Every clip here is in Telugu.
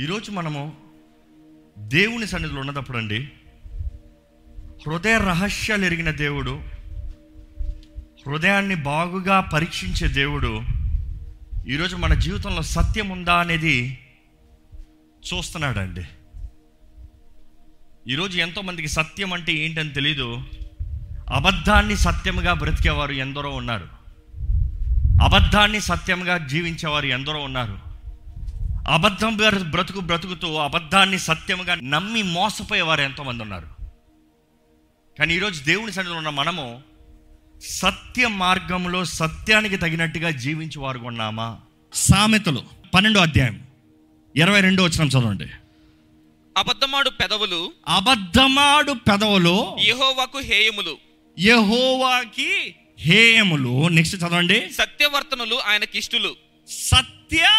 ఈరోజు మనము దేవుని సన్నిధిలో ఉన్నదప్పుడు అండి హృదయ రహస్యాలు ఎరిగిన దేవుడు హృదయాన్ని బాగుగా పరీక్షించే దేవుడు ఈరోజు మన జీవితంలో సత్యం ఉందా అనేది చూస్తున్నాడండి. ఈరోజు ఎంతోమందికి సత్యం అంటే ఏంటని తెలీదు అబద్ధాన్ని సత్యంగా బ్రతికేవారు ఎందరో ఉన్నారు. అబద్ధాన్ని సత్యంగా జీవించేవారు ఎందరో ఉన్నారు. అబద్ధం బ్ర- బ్రతుకు బ్రతుకుతూ అబద్ధాన్ని సత్యముగా నమ్మి మోసపోయేవారు ఎంతోమంది ఉన్నారు. కానీ ఈరోజు దేవుని సన్నిధిలో ఉన్న మనము సత్య మార్గంలో సత్యానికి తగినట్టుగా జీవించే వారు ఉన్నామా? సామెతలు పన్నెండో అధ్యాయం ఇరవై రెండో వచ్చిన చదవండి. అబద్ధమాడు పెదవులు అబద్ధమాడు పెదవులు యెహోవాకు హేయములు యహోవాకి హేయములు. నెక్స్ట్ చదవండి. సత్యవర్తనులు ఆయనకిష్టులు సత్య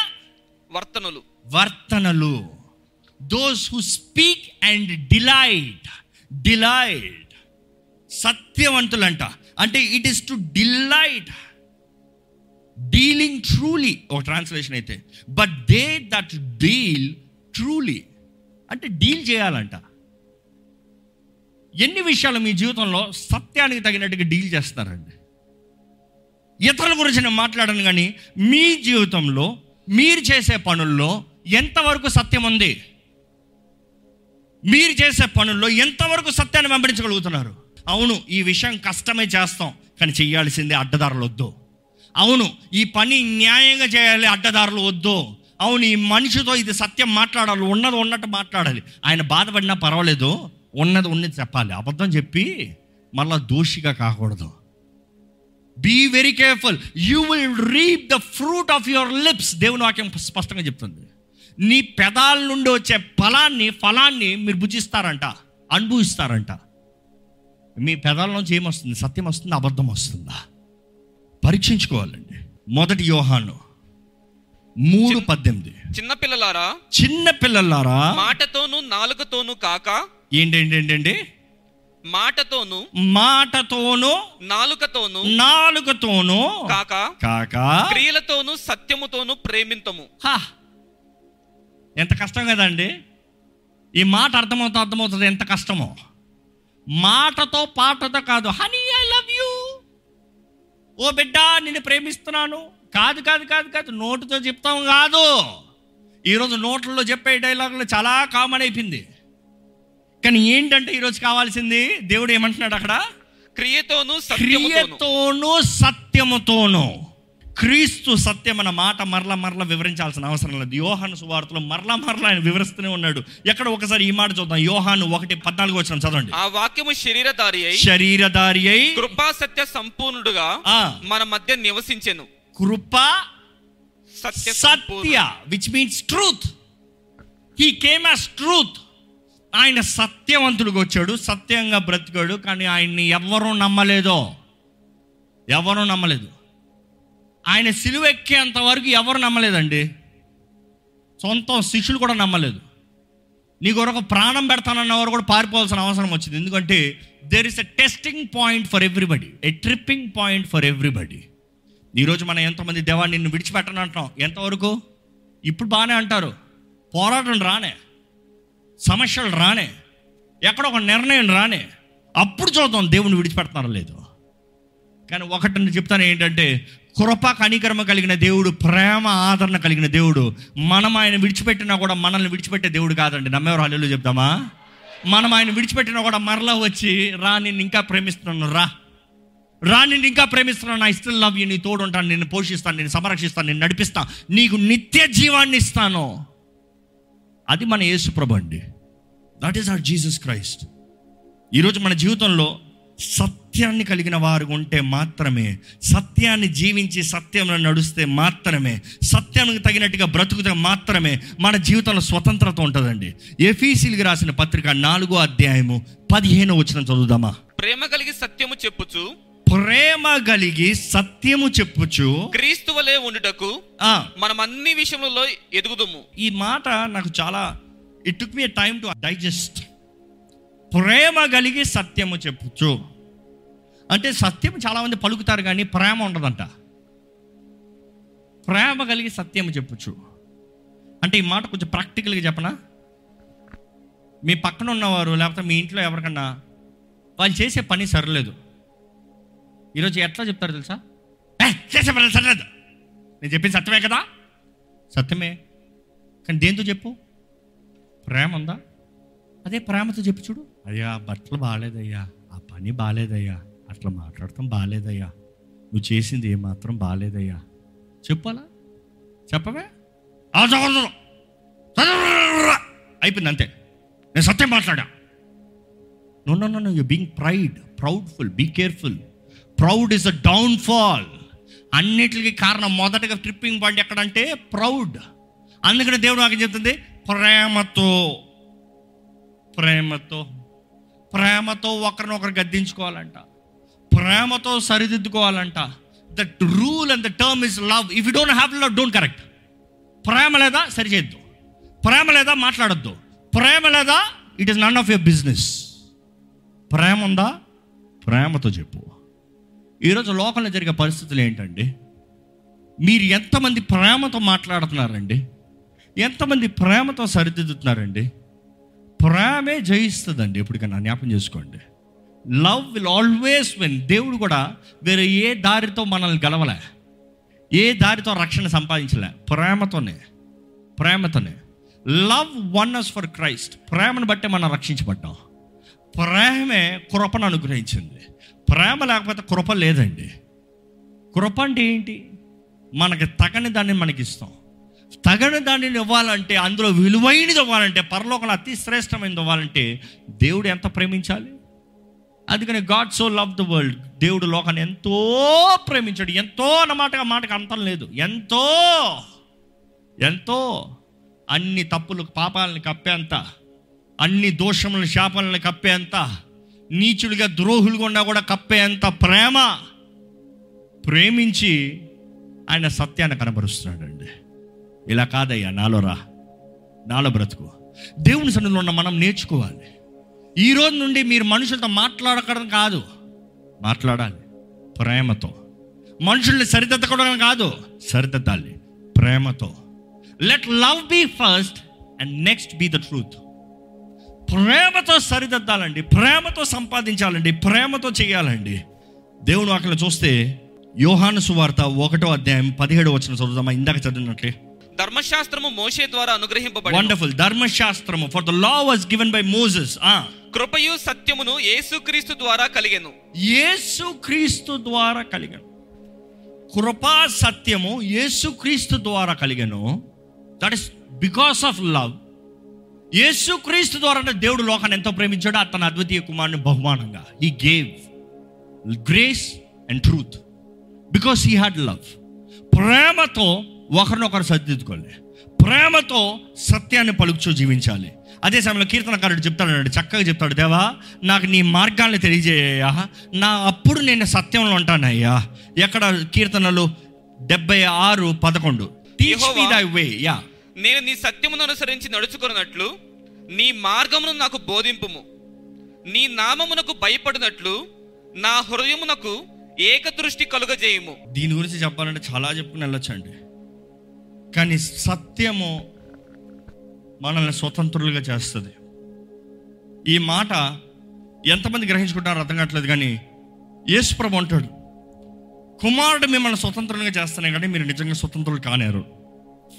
వర్తనలు. వర్తనలు. Those who speak and delight delight సత్యవంతులంట. అంటే it is to delight dealing truly ఒక ట్రాన్స్లేషన్ అయితే. But they that deal truly అంటే డీల్ చేయాలంట. ఎన్ని విషయాలు మీ జీవితంలో సత్యానికి తగినట్టుగా డీల్ చేస్తారండి? ఇతరుల గురించి నేను మాట్లాడను కానీ మీ జీవితంలో మీరు చేసే పనుల్లో ఎంతవరకు సత్యం ఉంది? మీరు చేసే పనుల్లో ఎంతవరకు సత్యాన్ని వెంబడించగలుగుతున్నారు? అవును ఈ విషయం కష్టమే చేస్తాం కానీ చేయాల్సిందే అడ్డదారులు వద్దు. అవును ఈ పని న్యాయంగా చేయాలి అడ్డదారులు వద్దు. అవును ఈ మనిషితో ఇది సత్యం మాట్లాడాలి ఉన్నది ఉన్నట్టు మాట్లాడాలి. ఆయన బాధపడినా పర్వాలేదు ఉన్నది ఉన్నది చెప్పాలి. అబద్ధం చెప్పి మళ్ళీ దోషిగా కాకూడదు. Be very careful you will reap the fruit of your lips దేవుని వాక్యం స్పష్టంగా చెప్తుంది. నీ పెదాల నుండి వచ్చే ఫలాన్ని ఫలాన్ని మీరు భుజిస్తారంట అనుభవిస్తారంట. మీ పెదాల నుంచి ఏమొస్తుంది సత్యం వస్తుంది? అబద్ధం వస్తుందా? పరీక్షించుకోవాలండి. మొదటి యోహాను మూడు పద్దెనిమిది. చిన్నపిల్లలారా చిన్న పిల్లలారా మాటతోను నాలుకతోను కాక ఏంటేంటేంటండి మాటతోను మాటతోనూ నాలుకతోను నాలుకతోనూ కాక కాక క్రియలతోను సత్యముతోను ప్రేమింతము. హా! ఎంత కష్టం కదండి? ఈ మాట అర్థమవుతా అర్థమవుతుంది ఎంత కష్టమో. మాటతో పాటతో కాదు హనీ ఐ లవ్ యూ ఓ బిడ్డ నిన్ను ప్రేమిస్తున్నాను. కాదు కాదు కాదు కాదు నోటుతో చెప్తాం కాదు. ఈరోజు నోట్లలో చెప్పే డైలాగులు చాలా కామన్ అయిపోయింది. కానీ ఏంటంటే ఈరోజు కావాల్సింది దేవుడు ఏమంటున్నాడు అక్కడ? క్రియతోను క్రియతోనూ సత్యముతోనూ. క్రీస్తు సత్యం అన్న మాట మరల మరల వివరించాల్సిన అవసరం లేదు. యోహాను సువార్తలో మరలా మరలా ఆయన వివరిస్తూనే ఉన్నాడు. ఎక్కడ ఒకసారి ఈ మాట చూద్దాం. యోహాను ఒకటి పద్నాలుగు వచ్చిన చదవండి. ఆ వాక్యము శరీరధారి అయి శరీరధారి అయి కృపా సత్య సంపూర్ణుడుగా మన మధ్య నివసించెను. కృప సత్య సత్య which means truth he came as truth ఆయన సత్యవంతుడికి వచ్చాడు సత్యంగా బ్రతికాడు కానీ ఆయన్ని ఎవరూ నమ్మలేదో. ఎవరూ నమ్మలేదు. ఆయన సిలువెక్కేంత వరకు ఎవరు నమ్మలేదండి. సొంతం శిష్యులు కూడా నమ్మలేదు. నీ కొరకు ప్రాణం పెడతానన్నవారు కూడా పారిపోవాల్సిన అవసరం వచ్చింది. ఎందుకంటే there is a testing point for everybody a tripping point for everybody ఈరోజు మనం ఎంతమంది దేవాన్ని నిన్ను విడిచిపెట్టను ఎంతవరకు? ఇప్పుడు బాగానే అంటారు. పోరాటం రానే. సమస్యలు రానే ఎక్కడ ఒక నిర్ణయం రానే అప్పుడు చూద్దాం దేవుని విడిచిపెడతారో లేదు. కానీ ఒకటి చెప్తాను ఏంటంటే కృప కనికరమ కలిగిన దేవుడు ప్రేమ ఆదరణ కలిగిన దేవుడు మనం ఆయన విడిచిపెట్టినా కూడా మనల్ని విడిచిపెట్టే దేవుడు కాదండి. నమ్మేవారు హల్లు చెప్తామా? మనం ఆయన విడిచిపెట్టినా కూడా మరలా వచ్చి రా నిన్ను ఇంకా ప్రేమిస్తున్నాను రా. రా నిన్ను ఇంకా ప్రేమిస్తున్నాను. ఐ స్టిల్ లవ్ యూ నీ తోడు ఉంటాను నిన్ను పోషిస్తాను. నేను సంరక్షిస్తాను. నేను నడిపిస్తాను. నీకు నిత్య జీవాన్ని ఇస్తాను. అది మన యేసు ప్రభు అండి. That is our Jesus Christ ఈరోజు మన జీవితంలో సత్యాన్ని కలిగిన వారు ఉంటే మాత్రమే సత్యాన్ని జీవించి సత్యంలో నడుస్తే మాత్రమే సత్యానికి తగినట్టుగా బ్రతుకుతే మాత్రమే మన జీవితంలో స్వతంత్రత ఉంటుందండి. ఎఫీసీలకు రాసిన పత్రిక నాలుగో అధ్యాయము పదిహేను వచ్చిన చదువుదామా? ప్రేమ కలిగి సత్యము చెప్పుచు ప్రేమ కలిగి సత్యము చెప్పుచు క్రీస్తు వలె ఉండుటకు మనం అన్ని విషయములలో ఎదుగుదుము. ఈ మాట నాకు చాలా it took me time to digest ప్రేమ కలిగి సత్యము చెప్పుచు. అంటే సత్యం చాలామంది పలుకుతారు కానీ ప్రేమ ఉండదంట. ప్రేమ కలిగి సత్యము చెప్పుచు. అంటే ఈ మాట కొంచెం ప్రాక్టికల్గా చెప్పనా? మీ పక్కన ఉన్నవారు లేకపోతే మీ ఇంట్లో ఎవరికన్నా వాళ్ళు చేసే పని సరలేదు. ఈరోజు ఎట్లా చెప్తారు తెలుసా? "ఏ, చేసే పని సరలేదు. నేను చెప్పింది సత్యమే కదా? సత్యమే. కానీ దేంతో చెప్పు? ప్రేమ ఉందా? అదే ప్రేమతో చెప్పు చూడు. అయ్యా బట్టలు బాగాలేదయ్యా. ఆ పని బాగాలేదయ్యా. అట్లా మాట్లాడటం బాగాలేదయ్యా. నువ్వు చేసింది ఏమాత్రం బాగాలేదయ్యా. చెప్పాలా? చెప్పవే. అయిపోయింది అంతే. నేను సత్యం మాట్లాడా? No no no you being pride proudful be careful proud is a downfall. అన్నిటికీ కారణం మొదటగా ట్రిప్పింగ్ పాయింట్ ఎక్కడంటే ప్రౌడ్. అందుకనే దేవుడు నాకు చెప్తుంది ప్రేమతో ప్రేమతో ప్రేమతో ఒకరినొకరు గద్దించుకోవాలంట. ప్రేమతో సరిదిద్దుకోవాలంట. That rule and the term is love if you don't have love don't correct ప్రేమ లేదా సరిచేద్దు ప్రేమ లేదా మాట్లాడొద్దు. ప్రేమ లేదా it is none of your business ప్రేమ ఉందా? ప్రేమతో చెప్పు. ఈరోజు లోకంలో జరిగే పరిస్థితులు ఏంటండి? మీరు ఎంతమంది ప్రేమతో మాట్లాడుతున్నారండి? ఎంతమంది ప్రేమతో సరిదిద్దుతున్నారండి? ప్రేమే జయిస్తుందండి ఎప్పటికైనా జ్ఞాపం చేసుకోండి. లవ్ విల్ ఆల్వేస్ విన్ దేవుడు కూడా వేరే ఏ దారితో మనల్ని గెలవలే. ఏ దారితో రక్షణ సంపాదించలే. ప్రేమతోనే. ప్రేమతోనే. Love won us for Christ ప్రేమను బట్టే మనం రక్షించబడ్డాం. ప్రేమే కృపను అనుగ్రహించింది. ప్రేమ లేకపోతే కృప లేదండి. కృప అంటే ఏంటి? మనకి తగని దాన్ని మనకి ఇస్తాం తగని దానిని ఇవ్వాలంటే అందులో విలువైనది ఇవ్వాలంటే పరలోకంలో అతి శ్రేష్టమైనది ఇవ్వాలంటే దేవుడు ఎంత ప్రేమించాలి? అందుకని God so love the world దేవుడు లోకాన్ని ఎంతో ప్రేమించాడు. ఎంతో అన్నమాటగా మాటకు అంతం లేదు. ఎంతో ఎంతో అన్ని తప్పులు పాపాలని కప్పేంత అన్ని దోషములను శాపాలను కప్పేంత నీచుడిగా ద్రోహులుగా ఉన్నా కూడా కప్పేంత ప్రేమ ప్రేమించి ఆయన సత్యాన్ని కనబరుస్తున్నాడండి. ఇలా కాదయ్యా నాలో రా నాలో బ్రతుకు. దేవుని సన్నిధిలో ఉన్న మనం నేర్చుకోవాలి. ఈ రోజు నుండి మీరు మనుషులతో మాట్లాడకడం కాదు మాట్లాడాలి ప్రేమతో. మనుషుల్ని సరిదిద్దకడం కాదు సరిదిద్దాలి ప్రేమతో. Let love be first and next be the truth ప్రేమతో సరిదిద్దాలండి ప్రేమతో సంపాదించాలండి ప్రేమతో చేయాలండి. దేవుడు అక్కడ చూస్తే యోహాను సువార్త ఒకటో అధ్యాయం పదిహేడు వచ్చిన చదువుదామా? ఇందాక చదివినట్లే. ధర్మశాస్త్రము మోషే ద్వారా అనుగ్రహింపబడి వండర్ఫుల్ ధర్మశాస్త్రము. For the law was given by Moses కృపయు సత్యమును యేసుక్రీస్తు ద్వారా కలిగెను. యేసు క్రీస్తు ద్వారా కలిగను. కృపా సత్యము యేసు క్రీస్తు ద్వారా కలిగను. That is because of love Yesu Kristu ద్వారా దేవుడు లోకాన్ని ఎంతో ప్రేమించాడో. అతని అద్వితీయ కుమారుని బహుమానంగా. He gave grace and truth because he had love ప్రేమతో ఒకరినొకరు సర్దిద్దుకోవాలి. ప్రేమతో సత్యాన్ని పలుకుచూ జీవించాలి. అదే సమయంలో కీర్తనకారుడు చెప్తాడు చక్కగా చెప్తాడు దేవా నాకు నీ మార్గాన్ని తెలియజేయ్యా. నా అప్పుడు నేను సత్యంలో ఉంటానయ్యా ఎక్కడ కీర్తనలు డెబ్బై ఆరు పదకొండు. టీచ్ మీ దై వే యా నేను నీ సత్యమును అనుసరించి నడుచుకున్నట్లు నీ మార్గమును నాకు బోధింపుము. నీ నామమునకు భయపడినట్లు నా హృదయమునకు ఏకదృష్టి కలుగజేయుము. దీని గురించి చెప్పాలంటే చాలా చెప్పుకుని వెళ్ళొచ్చండి. కానీ సత్యము మనల్ని స్వతంత్రులుగా చేస్తుంది. ఈ మాట ఎంతమంది గ్రహించుకుంటారో అర్థం కావట్లేదు కానీ యేసుప్రభు అంటాడు కుమారుడు మిమ్మల్ని స్వతంత్రంగా చేస్తానే కానీ మీరు నిజంగా స్వతంత్రులు కానేరు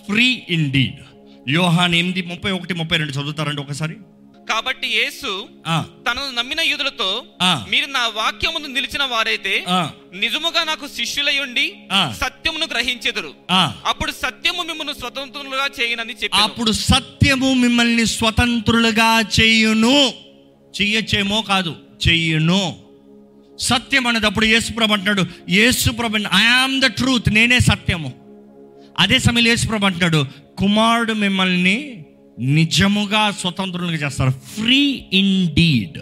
ఫ్రీ ఇన్ డీడ్ యోహాన్ ఎనిమిది ముప్పై ఒకటి ముప్పై రెండు చదువుతారండి ఒకసారి. కాబట్టి యేసు తనను నమ్మిన యూదులతో. మీరు నా వాక్యమును నిలిచిన వారైతే నిజముగా నాకు శిష్యులై ఉండి. సత్యమును గ్రహించెదరు. అప్పుడు సత్యము మిమ్మల్ని స్వతంత్రులుగా చేయనని చెప్పి అప్పుడు సత్యము మిమ్మల్ని స్వతంత్రులుగా చేయును. చెయ్యొచ్చేమో కాదు చెయ్యును సత్యం అనేటప్పుడు యేసుప్రభు అంటున్నాడు. యేసుప్రభు ఐ ఆమ్ ద ట్రూత్ నేనే సత్యము. అదే సమయంలో యేసుప్రభు అంటున్నాడు కుమారుడు మిమ్మల్ని నిజముగా స్వతంత్రులుగా చేస్తారు. ఫ్రీ ఇన్ డీడ్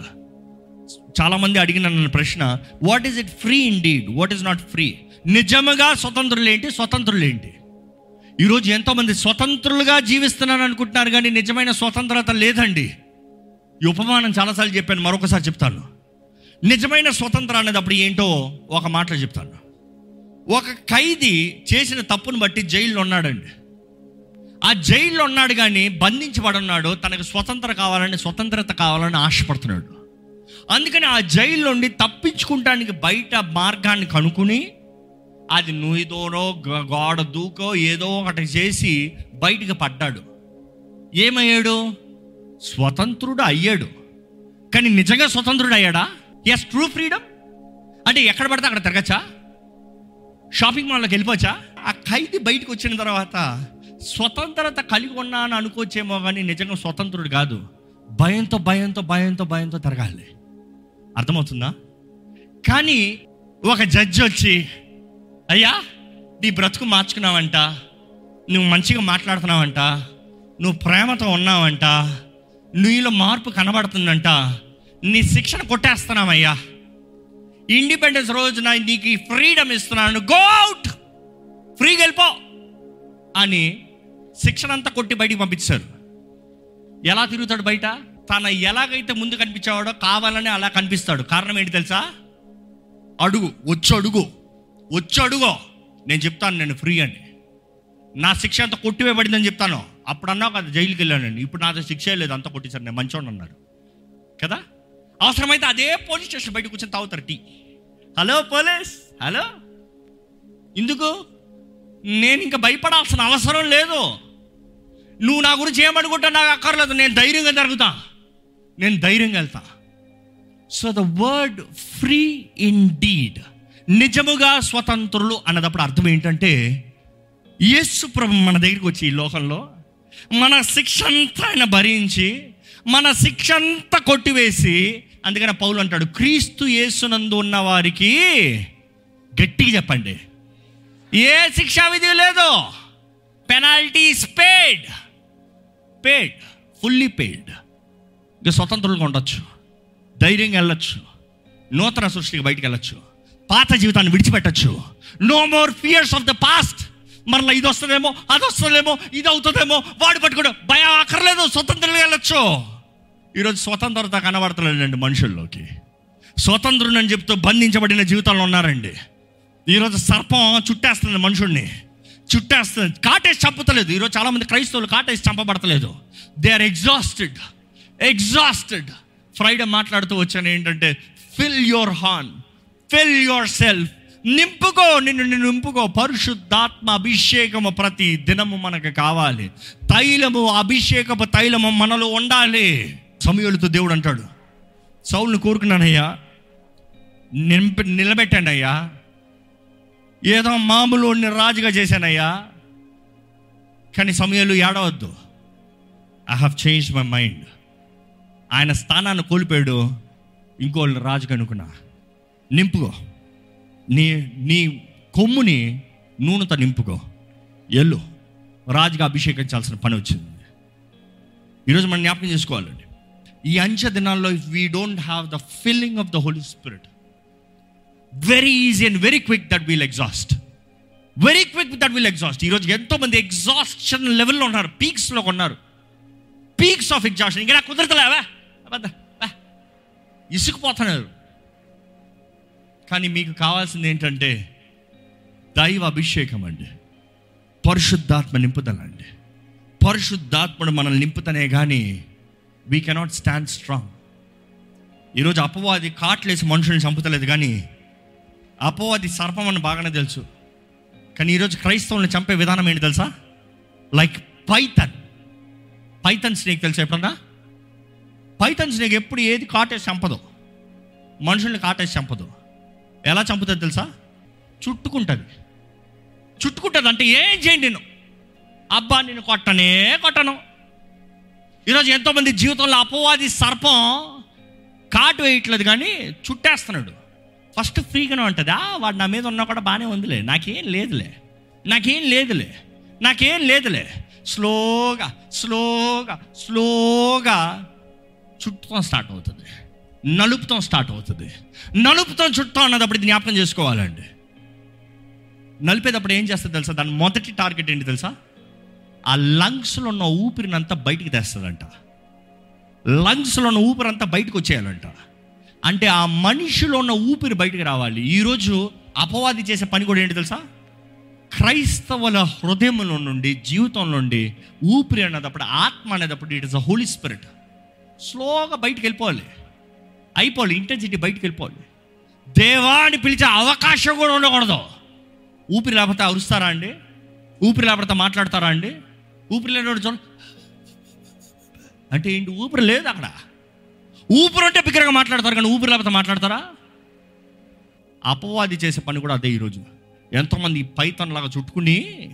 చాలామంది అడిగిన నన్ను ప్రశ్న what is it free indeed what is not free నిజముగా స్వతంత్రులు ఏంటి స్వతంత్రులు ఏంటి ఈరోజు ఎంతోమంది స్వతంత్రులుగా జీవిస్తున్నాను అనుకుంటున్నారు కానీ నిజమైన స్వతంత్రత లేదండి. ఈ ఉపమానం చాలాసార్లు చెప్పాను మరొకసారి చెప్తాను. నిజమైన స్వతంత్ర అప్పుడు ఏంటో ఒక మాటలో చెప్తాను. ఒక ఖైదీ చేసిన తప్పును బట్టి జైల్లో ఉన్నాడండి. ఆ జైల్లో ఉన్నాడు కానీ బంధించబడి ఉన్నాడు తనకు స్వతంత్ర కావాలని స్వతంత్రత కావాలని ఆశపడుతున్నాడు. అందుకని ఆ జైలు నుండి తప్పించుకుంటానికి బయట మార్గాన్ని కనుక్కుని అది నుయ్యదోనో గోడ దూకో ఏదో ఒకటి చేసి బయటికి పడ్డాడు. ఏమయ్యాడు? స్వతంత్రుడు అయ్యాడు. కానీ నిజంగా స్వతంత్రుడు అయ్యాడా? ఎస్ ట్రూ ఫ్రీడమ్ అంటే ఎక్కడ పడితే అక్కడ తిరగచ్చా? షాపింగ్ మాల్లోకి వెళ్ళిపోవచ్చా? ఆ ఖైదీ బయటకు వచ్చిన తర్వాత స్వతంత్రత కలిగి ఉన్నాను అనుకోవచ్చేమో కానీ నిజంగా స్వతంత్రుడు కాదు. భయంతో భయంతో భయంతో భయంతో తిరగాలి. అర్థమవుతుందా? కానీ ఒక జడ్జి వచ్చి అయ్యా నీ బ్రతుకు మార్చుకున్నావంట నువ్వు మంచిగా మాట్లాడుతున్నావంట నువ్వు ప్రేమతో ఉన్నావంట నీలో మార్పు కనబడుతుందంట నీ శిక్షణ కొట్టేస్తున్నావయ్యా. ఇండిపెండెన్స్ రోజున నీకు ఈ ఫ్రీడమ్ ఇస్తున్నాను. గో అవుట్ ఫ్రీగా వెళ్ళిపో. అని శిక్షణ అంతా కొట్టి బయటికి పంపించారు ఎలా తిరుగుతాడు బయట? తన ఎలాగైతే ముందు కనిపించేవాడో కావాలని అలా కనిపిస్తాడు. కారణం ఏంటి తెలుసా? అడుగు. వచ్చు అడుగు. వచ్చు అడుగో. నేను చెప్తాను నేను ఫ్రీ అని నా శిక్ష అంతా కొట్టివేయబడిందని చెప్తాను. అప్పుడు అన్నా కదా జైలుకి వెళ్ళానండి ఇప్పుడు నాతో శిక్ష లేదు. అంత కొట్టించాను నేను మంచోడు అన్నాడు. కదా? అవసరమైతే అదే పోలీస్ స్టేషన్ బయట కూర్చొని తాగుతారు టీ. Hello police hello? ఎందుకు? నేను ఇంకా భయపడాల్సిన అవసరం లేదు. నువ్వు నా గురించి ఏమనుకుంటా నాకు అక్కర్లేదు. నేను ధైర్యంగా జరుగుతా. నేను ధైర్యంగా వెళ్తా. So the word free indeed deed నిజముగా స్వతంత్రులు అన్నదప్పుడు అర్థం ఏంటంటే యేసు ప్రభు మన దగ్గరికి వచ్చి ఈ లోకంలో మన శిక్ష అంతా ఆయన భరించి మన శిక్ష అంతా కొట్టివేసి అందుకని పౌలు అంటాడు క్రీస్తు యేసునందు ఉన్న వారికి గట్టిగా చెప్పండి. ఏ శిక్షా విధి లేదు. Penalty paid paid fully paid ఇక స్వతంత్రులుగా ఉండొచ్చు. ధైర్యంగా వెళ్ళొచ్చు. నూతన సృష్టికి బయటికి వెళ్ళొచ్చు. పాత జీవితాన్ని విడిచిపెట్టచ్చు. No more fears of the past మరలా ఇది వస్తుందేమో అది వస్తుందేమో ఇది అవుతుందేమో వాడు పట్టుకోడు భయం అక్కర్లేదు స్వతంత్రంగా వెళ్ళొచ్చు. ఈరోజు స్వతంత్రత కనబడతలేదండి మనుషుల్లోకి. స్వతంత్రుని అని చెప్తూ బంధించబడిన జీవితాల్లో ఉన్నారండి. ఈరోజు సర్పం చుట్టేస్తుంది మనుషుడిని చుట్టేస్తుంది. కాటేసి చంపుతలేదు. ఈరోజు చాలామంది క్రైస్తవులు కాటేసి చంపబడతలేదు. They are exhausted exhausted Friday మాట్లాడుతూ వచ్చాను ఏంటంటే fill your horn fill yourself నింపుకో. నిన్ను నిన్ను నింపుకో. పరిశుద్ధాత్మ అభిషేకము ప్రతి దినము మనకు కావాలి. తైలము అభిషేకపు తైలము మనలో ఉండాలి. సమయులతో దేవుడు అంటాడు సౌల్ని కోరుకున్నానయ్యా నింపి నిలబెట్టండి అయ్యా ఏదో మామూలు రాజుగా చేశానయ్యా కానీ సమయాలు ఏడవద్దు. I have change my mind ఆయన స్థానాన్ని కోల్పోయాడు ఇంకోళ్ళని రాజుగా అనుకున్నా. నింపుకో. నీ నీ కొమ్ముని నూనెతో నింపుకో. ఎల్లు. రాజుగా అభిషేకించాల్సిన పని వచ్చింది. ఈరోజు మనం జ్ఞాపకం చేసుకోవాలండి. ఈ అంచె దినాల్లో if we don't have the feeling of the Holy Spirit very easy and very quick that will exhaust very quick that will exhaust ఈరోజు ఎంతో మంది ఎగ్జాస్షన్ లెవెల్లో ఉన్నారు పీక్స్లో ఉన్నారు. పీక్స్ ఆఫ్ ఎగ్జాస్షన్ ఇంకా నాకు కుదరతలేవా ఇసుకుపోతున్నారు కానీ మీకు కావాల్సింది ఏంటంటే దైవ అభిషేకం అండి. పరిశుద్ధాత్మ నింపుదల అండి. పరిశుద్ధాత్మడు మనల్ని నింపుతనే కానీ వీ కెనాట్ స్టాండ్ స్ట్రాంగ్ ఈరోజు అపవాది కాట్లేసి మనుషుల్ని చంపుతలేదు కానీ అపవాది సర్పం అని బాగానే తెలుసు. కానీ ఈరోజు క్రైస్తవులను చంపే విధానం ఏంటి తెలుసా? లైక్ పైథన్ పైథన్ స్నేక్ తెలుసా ఎప్పుడన్నా? పైథన్ స్నేక్ ఎప్పుడు ఏది కాటేసి చంపదు. మనుషుల్ని కాటేసి చంపదు. ఎలా చంపుతుంది తెలుసా? చుట్టుకుంటుంది. చుట్టుకుంటుంది అంటే ఏం చేయండి నేను? అబ్బా నేను కొట్టనే కొట్టను. ఈరోజు ఎంతోమంది జీవితంలో అపవాది సర్పం కాటు వేయట్లేదు కానీ చుట్టేస్తున్నాడు. ఫస్ట్ ఫ్రీగానే ఉంటుంది. వాడు నా మీద ఉన్నా కూడా బాగానే ఉందిలే. నాకేం లేదులే. నాకేం లేదులే. నాకేం లేదులే. స్లోగా స్లోగా స్లోగా చుట్టం స్టార్ట్ అవుతుంది. నలుపుతో స్టార్ట్ అవుతుంది. నలుపుతో చుట్టం అన్నదప్పుడు జ్ఞాపకం చేసుకోవాలండి. నలిపేటప్పుడు ఏం చేస్తుంది తెలుసా? దాని మొదటి టార్గెట్ ఏంటి తెలుసా? ఆ లంగ్స్లో ఉన్న ఊపిరినంతా బయటికి తెస్తుందంట. లంగ్స్లో ఉన్న ఊపిరి అంతా బయటకు వచ్చేయాలంట. అంటే ఆ మనిషిలో ఉన్న ఊపిరి బయటికి రావాలి. ఈరోజు అపవాది చేసే పని కూడా ఏంటి తెలుసా? క్రైస్తవుల హృదయంలో నుండి జీవితం నుండి ఊపిరి అనేటప్పుడు ఆత్మ అనేటప్పుడు it is a Holy Spirit స్లోగా బయటికి వెళ్ళిపోవాలి. అయిపోవాలి. ఇంటెన్సిటీ బయటికి వెళ్ళిపోవాలి. దేవా అని పిలిచే అవకాశం కూడా ఉండకూడదు. ఊపిరి లేకపోతే అరుస్తారా అండి? ఊపిరి లేకపోతే మాట్లాడతారా అండి? ఊపిరి లేనివాడు చూడ. అంటే ఏంటి ఊపిరి లేదు అక్కడ? ఊపిరి ఉంటే బిగ్గరగా మాట్లాడతారు కానీ ఊపిరి లేకపోతే మాట్లాడతారా? అపవాది చేసే పని కూడా అదే ఈరోజు. ఎంతోమంది పైతన్ లాగా చుట్టుకుని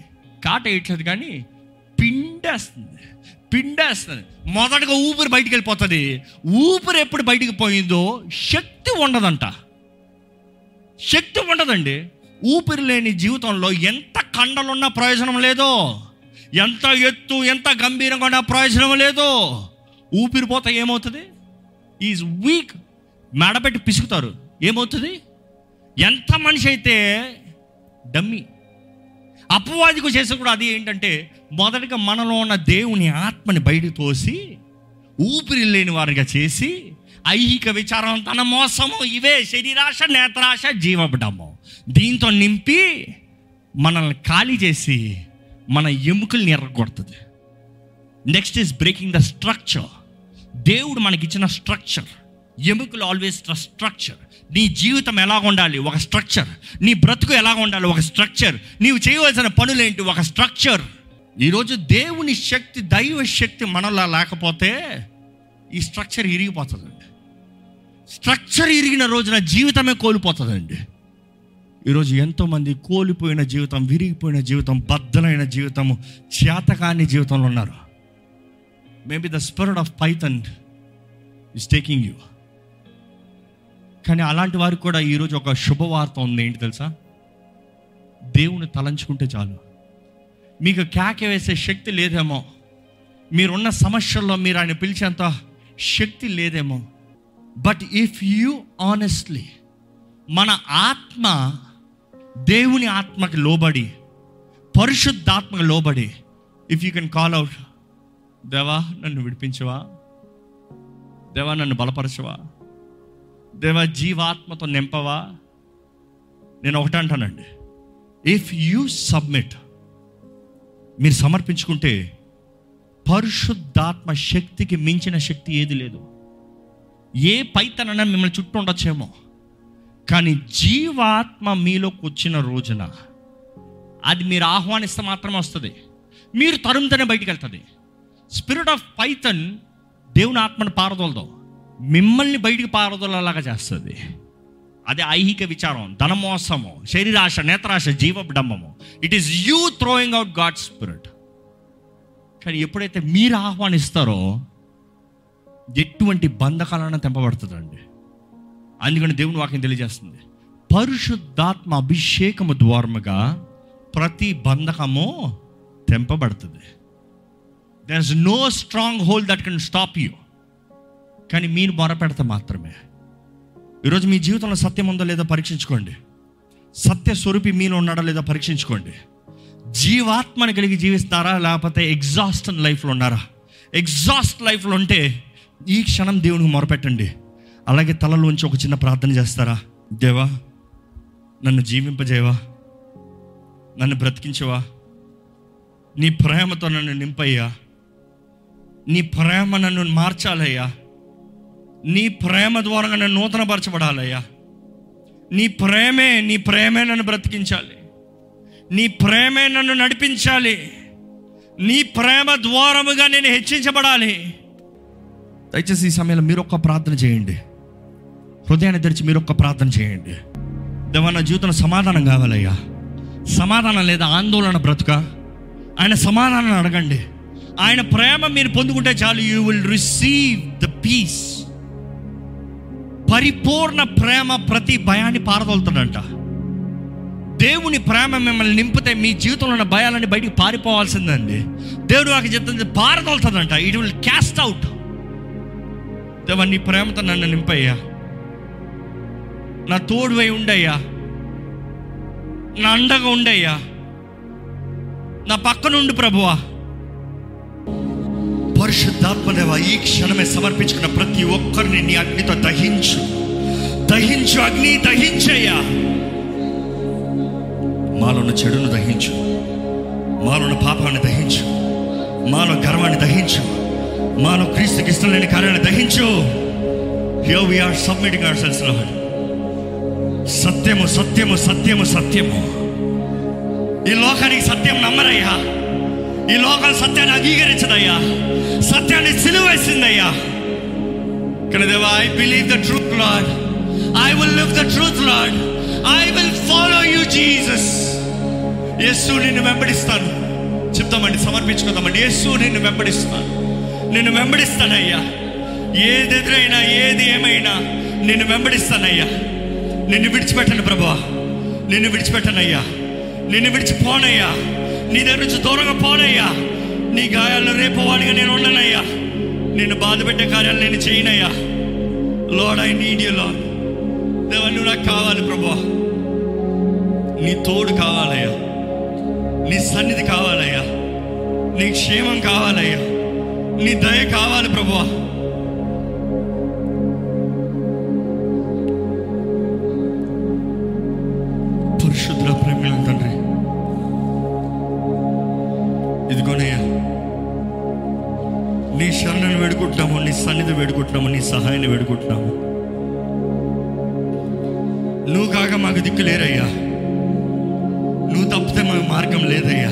కాట వేయట్లేదు కానీ పిండేస్తుంది. పిండేస్తుంది. మొదటగా ఊపిరి బయటికి వెళ్ళిపోతుంది. ఊపిరి ఎప్పుడు బయటికి పోయిందో శక్తి ఉండదంట. శక్తి ఉండదండి. ఊపిరి లేని జీవితంలో ఎంత కండలున్నా ప్రయోజనం లేదో ఎంత ఎత్తు ఎంత గంభీరంగా ఉన్నా ప్రయోజనం లేదో. ఊపిరిపోతే ఏమవుతుంది? ఈజ్ వీక్ మెడపెట్టి పిసుకుతారు. ఏమవుతుంది? ఎంత మనిషి అయితే డమ్మి. అపవాదికి చేసే కూడా అది ఏంటంటే మొదటగా మనలో ఉన్న దేవుని ఆత్మని బయటకు తోసి ఊపిరి లేని వారిగా చేసి ఐహిక విచారం తన మోసము ఇవే శరీరాశ నేత్రాశ జీవపడము దీంతో నింపి మనల్ని ఖాళీ చేసి మన ఎముకల్ని ఎర్రగొడుతుంది next is breaking the structure దేవుడు మనకిచ్చిన స్ట్రక్చర్ ఎముకలు ఆల్వేస్ స్ట్రక్చర్ నీ జీవితం ఎలా ఉండాలి? ఒక స్ట్రక్చర్ నీ బ్రతుకు ఎలా ఉండాలి? ఒక స్ట్రక్చర్ నీవు చేయవలసిన పనులేంటి? ఒక స్ట్రక్చర్ ఈరోజు దేవుని శక్తి దైవ శక్తి మనలా లేకపోతే ఈ స్ట్రక్చర్ ఇరిగిపోతుందండి. స్ట్రక్చర్ ఇరిగిన రోజున జీవితమే కోల్పోతుందండి. ఈరోజు ఎంతోమంది కోల్పోయిన జీవితం విరిగిపోయిన జీవితం బద్దలైన జీవితము చేతకాని జీవితంలో ఉన్నారు. Maybe the spirit of Python is taking you కానీ అలాంటి వారికి కూడా ఈరోజు ఒక శుభవార్త ఉంది. ఏంటి తెలుసా? దేవుని తలంచుకుంటే చాలు. మీకు కేక వేసే శక్తి లేదేమో. మీరున్న సమస్యల్లో మీరు ఆయన పిలిచేంత శక్తి లేదేమో. బట్ ఇఫ్ యూ ఆనెస్ట్లీ మన ఆత్మ దేవుని ఆత్మకి లోబడి పరిశుద్ధాత్మకి లోబడి. If you can call out దేవా నన్ను విడిపించవా? దేవా నన్ను బలపరచవా? దేవా జీవాత్మతో నింపవా? నేను ఒకటి అంటానండి. ఇఫ్ యూ సబ్మిట్ మీరు సమర్పించుకుంటే పరిశుద్ధాత్మ శక్తికి మించిన శక్తి ఏది లేదు. ఏ పైతనన్నా మిమ్మల్ని చుట్టూ ఉండొచ్చేమో. కానీ జీవాత్మ మీలోకి వచ్చిన రోజున అది మీరు ఆహ్వానిస్తే మాత్రమే వస్తుంది. మీరు తరుముతనే బయటికి వెళ్తుంది. స్పిరిట్ ఆఫ్ పైథన్ దేవుని ఆత్మను పారదోలదు. మిమ్మల్ని బయటికి పారదోలలాగా చేస్తుంది. అదే ఐహిక విచారం ధనమోసము శరీరాశ నేత్రాశ జీవడంబము it is you throwing out God spirit కానీ ఎప్పుడైతే మీరు ఆహ్వానిస్తారో ఎటువంటి బంధకాలను తెంపబడుతుందండి. అందుకని దేవుని వాక్యం తెలియజేస్తుంది. పరిశుద్ధాత్మ అభిషేకము ద్వారముగా ప్రతి బంధకము తెంపబడుతుంది. There is no stronghold that can stop you కానీ మీరు మొరపెడితే మాత్రమే. ఈరోజు మీ జీవితంలో సత్యం ఉందో లేదో పరీక్షించుకోండి. సత్య స్వరూపి మీలో ఉన్నాడా లేదో పరీక్షించుకోండి. జీవాత్మని కలిగి జీవిస్తారా? లేకపోతే ఎగ్జాస్ట్ లైఫ్లో ఉన్నారా? ఎగ్జాస్ట్ లైఫ్లో ఉంటే ఈ క్షణం దేవునికి మొరపెట్టండి. అలాగే తలలోంచి ఒక చిన్న ప్రార్థన చేస్తారా? దేవా నన్ను జీవింపజేవా నన్ను బ్రతికించవా? నీ ప్రేమతో నన్ను నింపయ్యా. నీ ప్రేమ నన్ను మార్చాలయ్యా. నీ ప్రేమ ద్వారా నన్ను నూతనపరచబడాలయ్యా. నీ ప్రేమే నీ ప్రేమే నన్ను బ్రతికించాలి. నీ ప్రేమే నన్ను నడిపించాలి. నీ ప్రేమ ద్వారముగా నేను హెచ్చించబడాలి. దయచేసి ఈ సమయంలో మీరు ఒక్క ప్రార్థన చేయండి. హృదయాన్ని తెరిచి మీరు ఒక్క ప్రార్థన చేయండి. దేవా నా జీవితంలో సమాధానం కావాలయ్యా. సమాధానం లేదా ఆందోళన బ్రతుక. ఆయన సమాధానం అడగండి. ఆయన ప్రేమ మీరు పొందుకుంటే చాలు. You will receive the peace పరిపూర్ణ ప్రేమ ప్రతి భయాన్ని పారదోలుతాడంట దేవుని ప్రేమ మిమ్మల్ని నింపితే మీ జీవితంలో ఉన్న భయాలన్నీ బయటికి పారిపోవాల్సిందండి. దేవుడు నాకు చెప్తుంది పారదోలుతుందంట. ఇట్ విల్ క్యాస్ట్ అవుట్ దేవా నీ ప్రేమతో నన్ను నింపయ్యా. నా తోడువై ఉండయ్యా. నా అండగా ఉండయ్యా. నా పక్కనుండి ప్రభువా. పరిశుద్ధాత్మదేవ ఈ క్షణమే సమర్పించుకున్న ప్రతి ఒక్కరిని నీ అగ్నితో దహించు. దహించు అగ్ని దహించయ్యా. మాలో చెడును దహించు. మాలో పాపాన్ని దహించు. మాలో గర్వాన్ని దహించు. మాలో క్రీస్తుకి ఇష్టం లేని కార్యాన్ని దహించు. Here we are submitting our selves Lord సత్యము సత్యము సత్యము సత్యము. ఈ లోకానికి సత్యం నమ్మరయ్యా. ఈ లోకం సత్యాన్ని అంగీకరించదయ్యా. సత్యాన్ని సిలువేసిందయ్యా. కానీ దేవా I believe the truth Lord I will live the truth Lord I will follow you Jesus Yesu నిన్ను వెంబడిస్తాను. చెప్తామండి సమర్పించుకుందామండి. యేసు నిన్ను వెంబడిస్తాను. నిన్ను వెంబడిస్తానయ్యా. ఏది ఎదురైనా ఏది ఏమైనా నిన్ను వెంబడిస్తానయ్యా. నిన్ను విడిచిపెట్టను ప్రభా నిన్ను విడిచిపెట్టనయ్యా నిన్ను విడిచిపోనయ్యా నీ దగ్గర నుంచి దూరంగా పోనయ్యా నీ గాయాలను రేపవాడిగా నేను ఉండనయ్యా నిన్ను బాధ పెట్టే కార్యాలు నేను చేయనయ్యా Lord I need you Lord దేవా నువ్వు నాకు కావాలి ప్రభా నీ తోడు కావాలయ్యా. నీ సన్నిధి కావాలయ్యా. నీ క్షేమం కావాలయ్యా. నీ దయ కావాలి ప్రభా సహాయాన్ని వేడుకుంటున్నాము. నువ్వు కాక మాకు దిక్కు లేరయ్యా. నువ్వు తప్పితే మాకు మార్గం లేదయ్యా.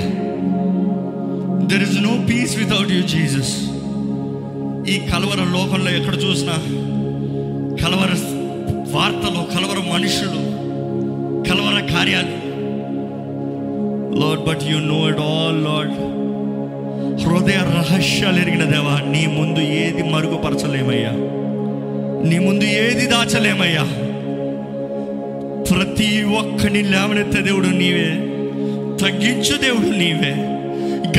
There is no peace without you Jesus ఈ కలవర లోకంలో ఎక్కడ చూసినా కలవర వార్తలు కలవర మనుషులు కలవర కార్యాలు. Lord but you know it all Lord హృదయ రహస్యాలు ఎరిగిన దేవా నీ ముందు ఏది మరుగుపరచలేమయ్యా. నీ ముందు ఏది దాచలేమయ్యా? ప్రతి ఒక్కని లేవనెత్తే దేవుడు నీవే. తగ్గించు దేవుడు నీవే.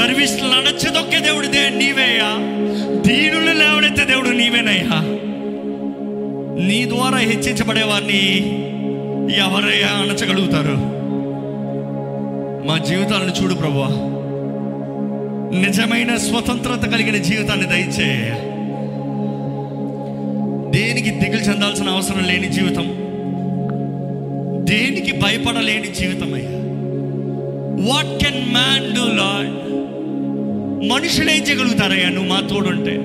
గర్విష్ఠులు నడచదొక్కే దేవుడు దే నీవేయా దీనులు లేవనెత్తే దేవుడు నీవేనయ్యా. నీ ద్వారా హెచ్చించబడే వారిని ఎవరయ్యా అణచగలుగుతారు. మా జీవితాలను చూడు ప్రభువా. నిజమైన స్వతంత్రత కలిగిన జీవితాన్ని దయచేయ దేనికి దిగులు చెందాల్సిన అవసరం లేని జీవితం? దేనికి భయపడలేని జీవితం అయ్యా? What can man do Lord మనుషుడే చేయగలుగుతారయ్యా నువ్వు మా తోడుంటే.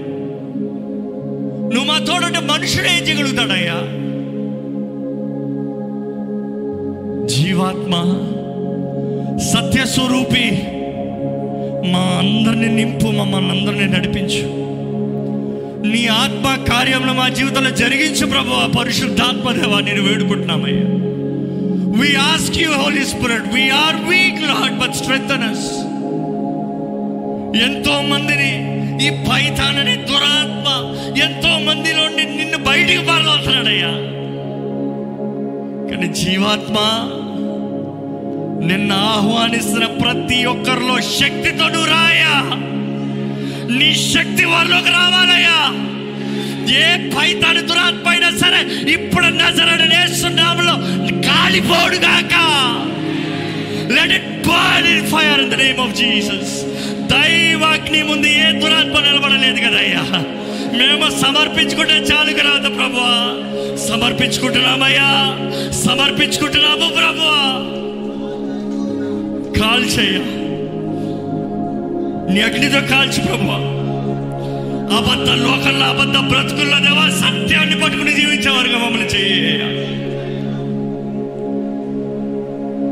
నువ్వు మా తోడుంటే మనుషుడే చేయగలుగుతాడయ్యా. జీవాత్మ సత్యస్వరూపి మా అందరిని నింపు మమ్మల్ని అందరిని నడిపించు. నీ ఆత్మ కార్యంలో మా జీవితంలో జరిగించు ప్రభు. పరిశుద్ధాత్మ దేవా నేను వేడుకుంటున్నామయ్యా. We ask you Holy Spirit we are weak Lord, but strengthen ఎంతో మందిని ఈ పైతానని దురాత్మ ఎంతో మందిలో నిన్ను బయటికి పారవస్తున్నాడయ్యా కానీ జీవాత్మ నిన్ను ఆహ్వానిస్తున్న ప్రతి ఒక్కరిలో శక్తితో రాయా. నీ శక్తి వారిలోకి రావాలయ్యా. ఏ పైతాని దురాత్మ అయినా సరే ఇప్పుడు నజరని నేస్తున్నాములో కాలిపోడుగాక. Let it burn in fire in the name of Jesus దైవాగ్ని ముందు ఏ దురాత్మ నిలబడలేదు కదయ్యా. మేము సమర్పించుకుంటే చాలు కదా ప్రభు సమర్పించుకుంటున్నామయ్యా. సమర్పించుకుంటున్నాము ప్రభు కాల్చేయ నీ అగ్నితో కాల్చి ప్రభు అబద్ధ లోకల్లో అబద్ధ బ్రతుకుల్లో దేవా సత్యాన్ని పట్టుకుని జీవించేవారుగా మమ్మల్ని చేయ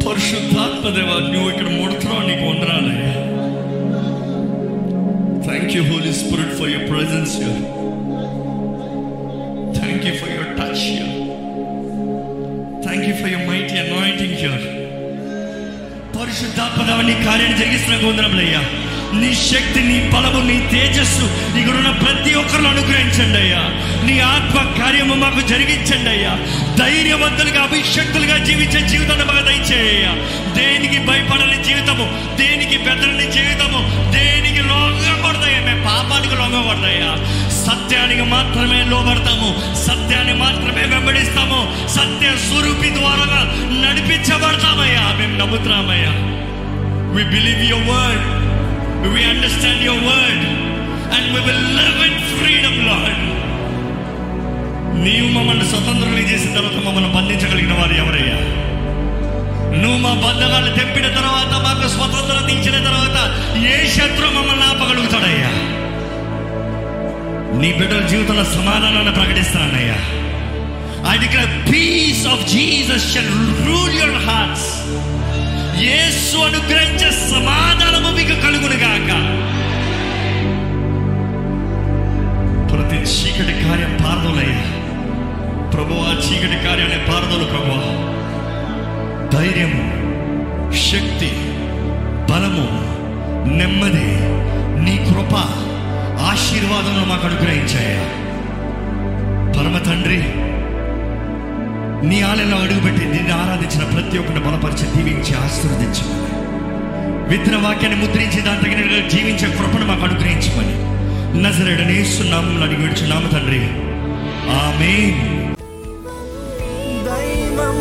పరిశుద్ధాత్మ దేవా నువ్వు ఇక్కడ ముడుతున్నావు నీకు వందనాలయ్యా thank you Holy Spirit for your presence your thank you for your touch your thank you for your might anointing your పరిశుద్ధాత్మ దేవా నీ కార్యాన్ని జరిగిస్తున్న వందనములయ్యా నీ శక్తి నీ బలము నీ తేజస్సు ఇక్కడున్న ప్రతి ఒక్కరిని అనుగ్రహించండి అయ్యా. నీ ఆత్మ కార్యము మాకు జరిగించండి అయ్యా. ధైర్యవంతులుగా అభిషక్తులుగా జీవించే జీవితాన్ని మాకు దయచేయ దేనికి భయపడని జీవితము దేనికి బెదరని జీవితము దేనికి లొంగకూడదయ్యా. మేము పాపానికి లొంగకూడదయ్యా. సత్యానికి మాత్రమే లోబడతాము సత్యాన్ని మాత్రమే వెంబడిస్తాము సత్య స్వరూపి ద్వారా నడిపించబడతామయ్యా. మేము నమ్ముతున్నామయ్యా. We believe your word We understand your word. And we will live in freedom, Lord. నీవు మమ్మల్ని స్వతంత్రులు చేసిన తర్వాత మమ్మల్ని బంధించగలిగిన వారు ఎవరయ్యా నువ్వు మా బంధనాలు తెప్పిన తర్వాత మాకు స్వతంత్రత ఇచ్చిన తర్వాత ఏ శత్రు మమ్మల్ని ఆపగలుగుతాడయ్యా నీ బిడ్డల జీవితంలో సమాధానాన్ని ప్రకటిస్తానయ్యా I declare peace of Jesus shall rule your hearts. యేసు అనుగ్రహించే సమాధానము మీకు కలుగును గాక ప్రతి చీకటి కార్యం పారదోలయ్యా. ప్రభు ఆ చీకటి కార్యాన్ని పార్దలు ప్రభు. ధైర్యము శక్తి బలము నెమ్మది నీ కృప ఆశీర్వాదములు మాకు అనుగ్రహించాయా పరమ తండ్రి నీ ఆలయంలో అడుగుపెట్టి నిన్ను ఆరాధించిన ప్రతి ఒక్కరిని బలపరిచి దీవించి ఆశీర్వదించమని విత్తన వాక్యాన్ని ముద్రించి దాని తగినట్టుగా జీవించే కృపను మాకు అనుగ్రహించమని. నజరేడనేసు సున్నామం అడిగి విడుచున్నాము తండ్రి. ఆమె దైవం